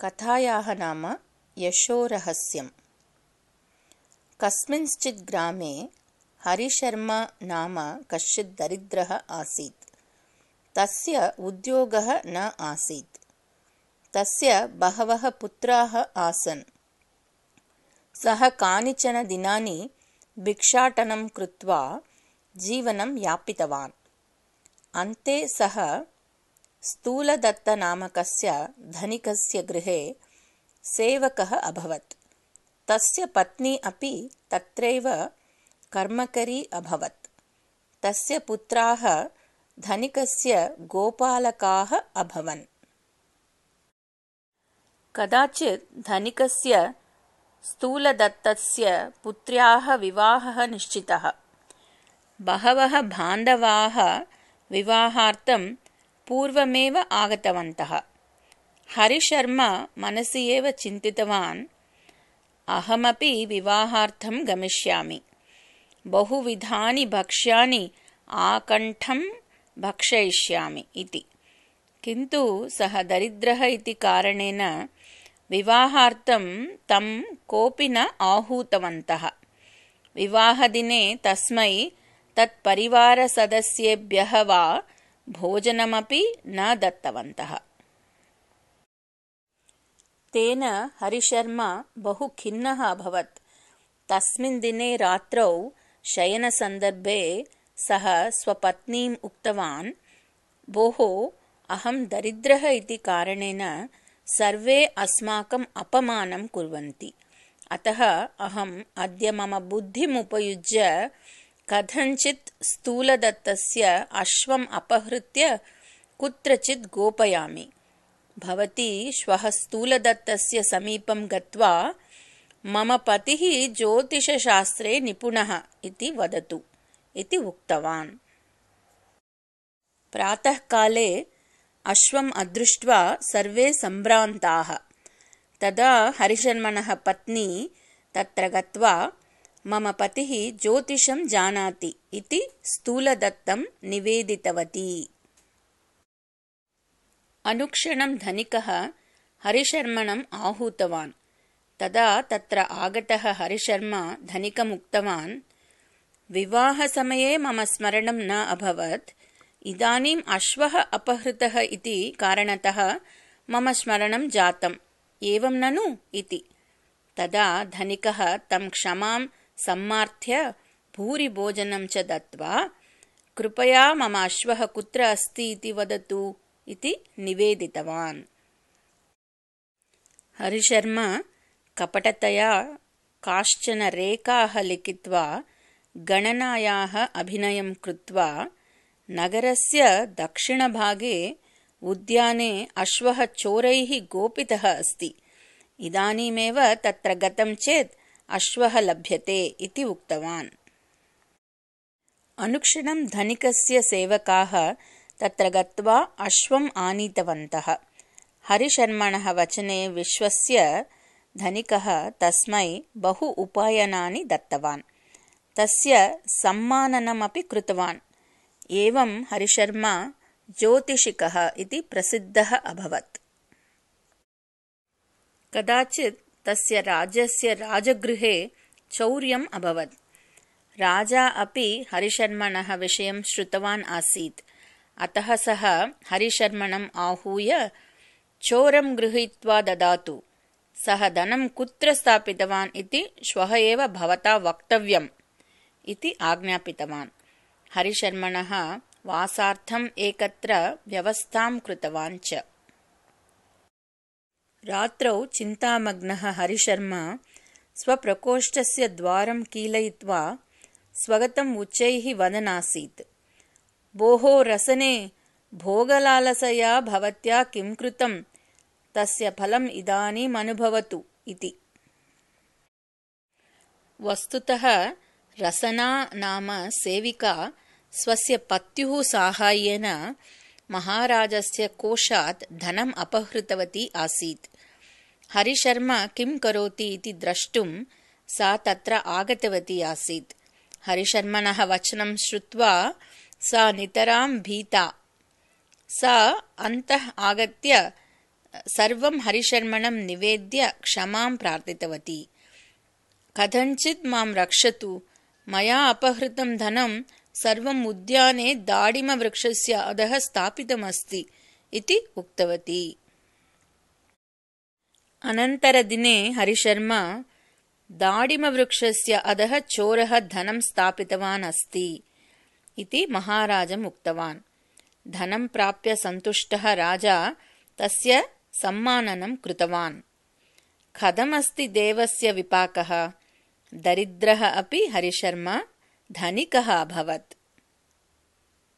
कथायाः नाम यशोरहस्यम्। कस्मिंश्चित् ग्रामे हरिशर्मा नाम कश्चित् दरिद्रः आसीत्। तस्य उद्योगः न आसीत्। तस्य बहवः पुत्राः आसन्। सः कानिचन दिनानि भिक्षाटनं कृत्वा जीवनं यापितवान्। अन्ते सः स्थूलदत्तनामकस्य धनिकस्य गृहे सेवकः अभवत्। तस्य पत्नी अपि तत्रैव कर्मकरी अभवत्। तस्य पुत्राः धनिकस्य गोपालकाः अभवन्। कदाचित् धनिकस्य स्थूलदत्तस्य पुत्र्याः विवाहः निश्चितः। बहवः बान्धवाः विवाहार्थं पूर्वमेव आगतवन्तः। हरिशर्मा मनसि एव चिन्तितवान् अहमपि विवाहार्थं गमिष्यामि। बहुविधानि भक्ष्यानि आकण्ठं भक्षयिष्यामि इति। किन्तु सः दरिद्रः इति कारणेन विवाहार्थं तं कोऽपि न आहूतवन्तः। विवाहदिने तस्मै तत्परिवारसदस्येभ्यः वा भोजनमपि न दत्तवन्तः। तेन हरिशर्मा बहु खिन्नः अभवत्। तस्मिन् दिने रात्रौ शयनसन्दर्भे सः स्वपत्नीम् उक्तवान् भोः अहं दरिद्रः इति कारणेन सर्वे अस्माकम् अपमानं कुर्वन्ति। अतः अहम् अद्य मम बुद्धिमुपयुज्य कथञ्चित् स्थूलदत्तस्य अश्वम् अपहृत्य कुत्रचित् गोपयामि। भवती श्वः स्थूलदत्तस्य समीपं गत्वा मम पतिः ज्योतिषशास्त्रे निपुणः इति वदतु इति उक्तवान्। प्रातःकाले अश्वम् अदृष्ट्वा सर्वे सम्भ्रान्ताः। तदा हरिशर्मणः पत्नी तत्र गत्वा मम पतिः ज्योतिषं जानाति इति स्थूलदत्तं निवेदितवती। अनुक्षणं धनिकः हरिशर्मणम् आहूतवान्। तदा तत्र आगतः हरिशर्मा धनिकमुक्तवान्। विवाहसमये मम स्मरणं न अभवत्। इदानीम् अश्वः अपहृतः इति कारणतः मम स्मरणं जातम्। एवं ननु इति। तदा धनिकः तं क्षमां सम्मार्थ्य भूरिभोजनं च दत्त्वा कृपया मम अश्वः कुत्र अस्ति इति वदतु इति निवेदितवान्। हरिशर्मा कपटतया काश्चन रेखाः लिखित्वा गणनायाः अभिनयं कृत्वा नगरस्य दक्षिणभागे उद्याने अश्वः चोरैः गोपितः अस्ति। इदानीमेव तत्र गतं चेत् अश्वः लभ्यते इति उक्तवान्। अनुक्षणं धनिकस्य सेवकाः तत्र गत्वा अश्वम् आनीतवन्तः। हरिशर्मणः वचने विश्वस्य धनिकः तस्मै बहु उपायनानि दत्तवान्। तस्य सम्माननमपि कृतवान्। एवं हरिशर्मा ज्योतिषिकः इति प्रसिद्धः अभवत्। कदाचित् तस्य राज्यस्य राजगृहे चौर्यम् अभवत्। राजा अपि हरिशर्मणः विषयं श्रुतवान् आसीत्। अतः सः हरिशर्मणम् आहूय चोरं गृहीत्वा ददातु। सः धनं कुत्र स्थापितवान् इति श्वः एव भवता वक्तव्यम् इति आज्ञापितवान्। हरिशर्मणः वासार्थम् एकत्र व्यवस्थां कृतवान् च रात्रौ चिन्तामग्नः हरिशर्मा स्वप्रकोष्ठस्य द्वारं कीलयित्वा स्वगतम् उच्चैः वदनासीत् भोः रसने भोगलालसया भवत्या किं कृतं तस्य फलम् इदानीम् अनुभवतु इति वस्तुतः रसना नाम सेविका स्वस्य पत्युः साहाय्येन महाराजस्य कोशात् धनम् अपहृतवती आसीत् हरिशर्मा किं करोति इति द्रष्टुं सा तत्र आगतवती आसीत्। हरिशर्मणः वचनं श्रुत्वा सा नितरां भीता। सा अन्तः आगत्य सर्वं हरिशर्मणं निवेद्य क्षमां प्रार्थितवती। कथञ्चित् मां रक्षतु मया अपहृतं धनं सर्वम् उद्याने दाडिमवृक्षस्य अधः स्थापितमस्ति इति उक्तवती अनन्तरदिने हरिशर्मा दाडिमवृक्षस्य अधः चोरः धनं स्थापितवान् अस्ति इति महाराजम् उक्तवान्। धनं प्राप्य सन्तुष्टः राजा तस्य सम्माननं कृतवान्। कथमस्ति देवस्य विपाकः। दरिद्रः अपि हरिशर्मा धनिकः अभवत्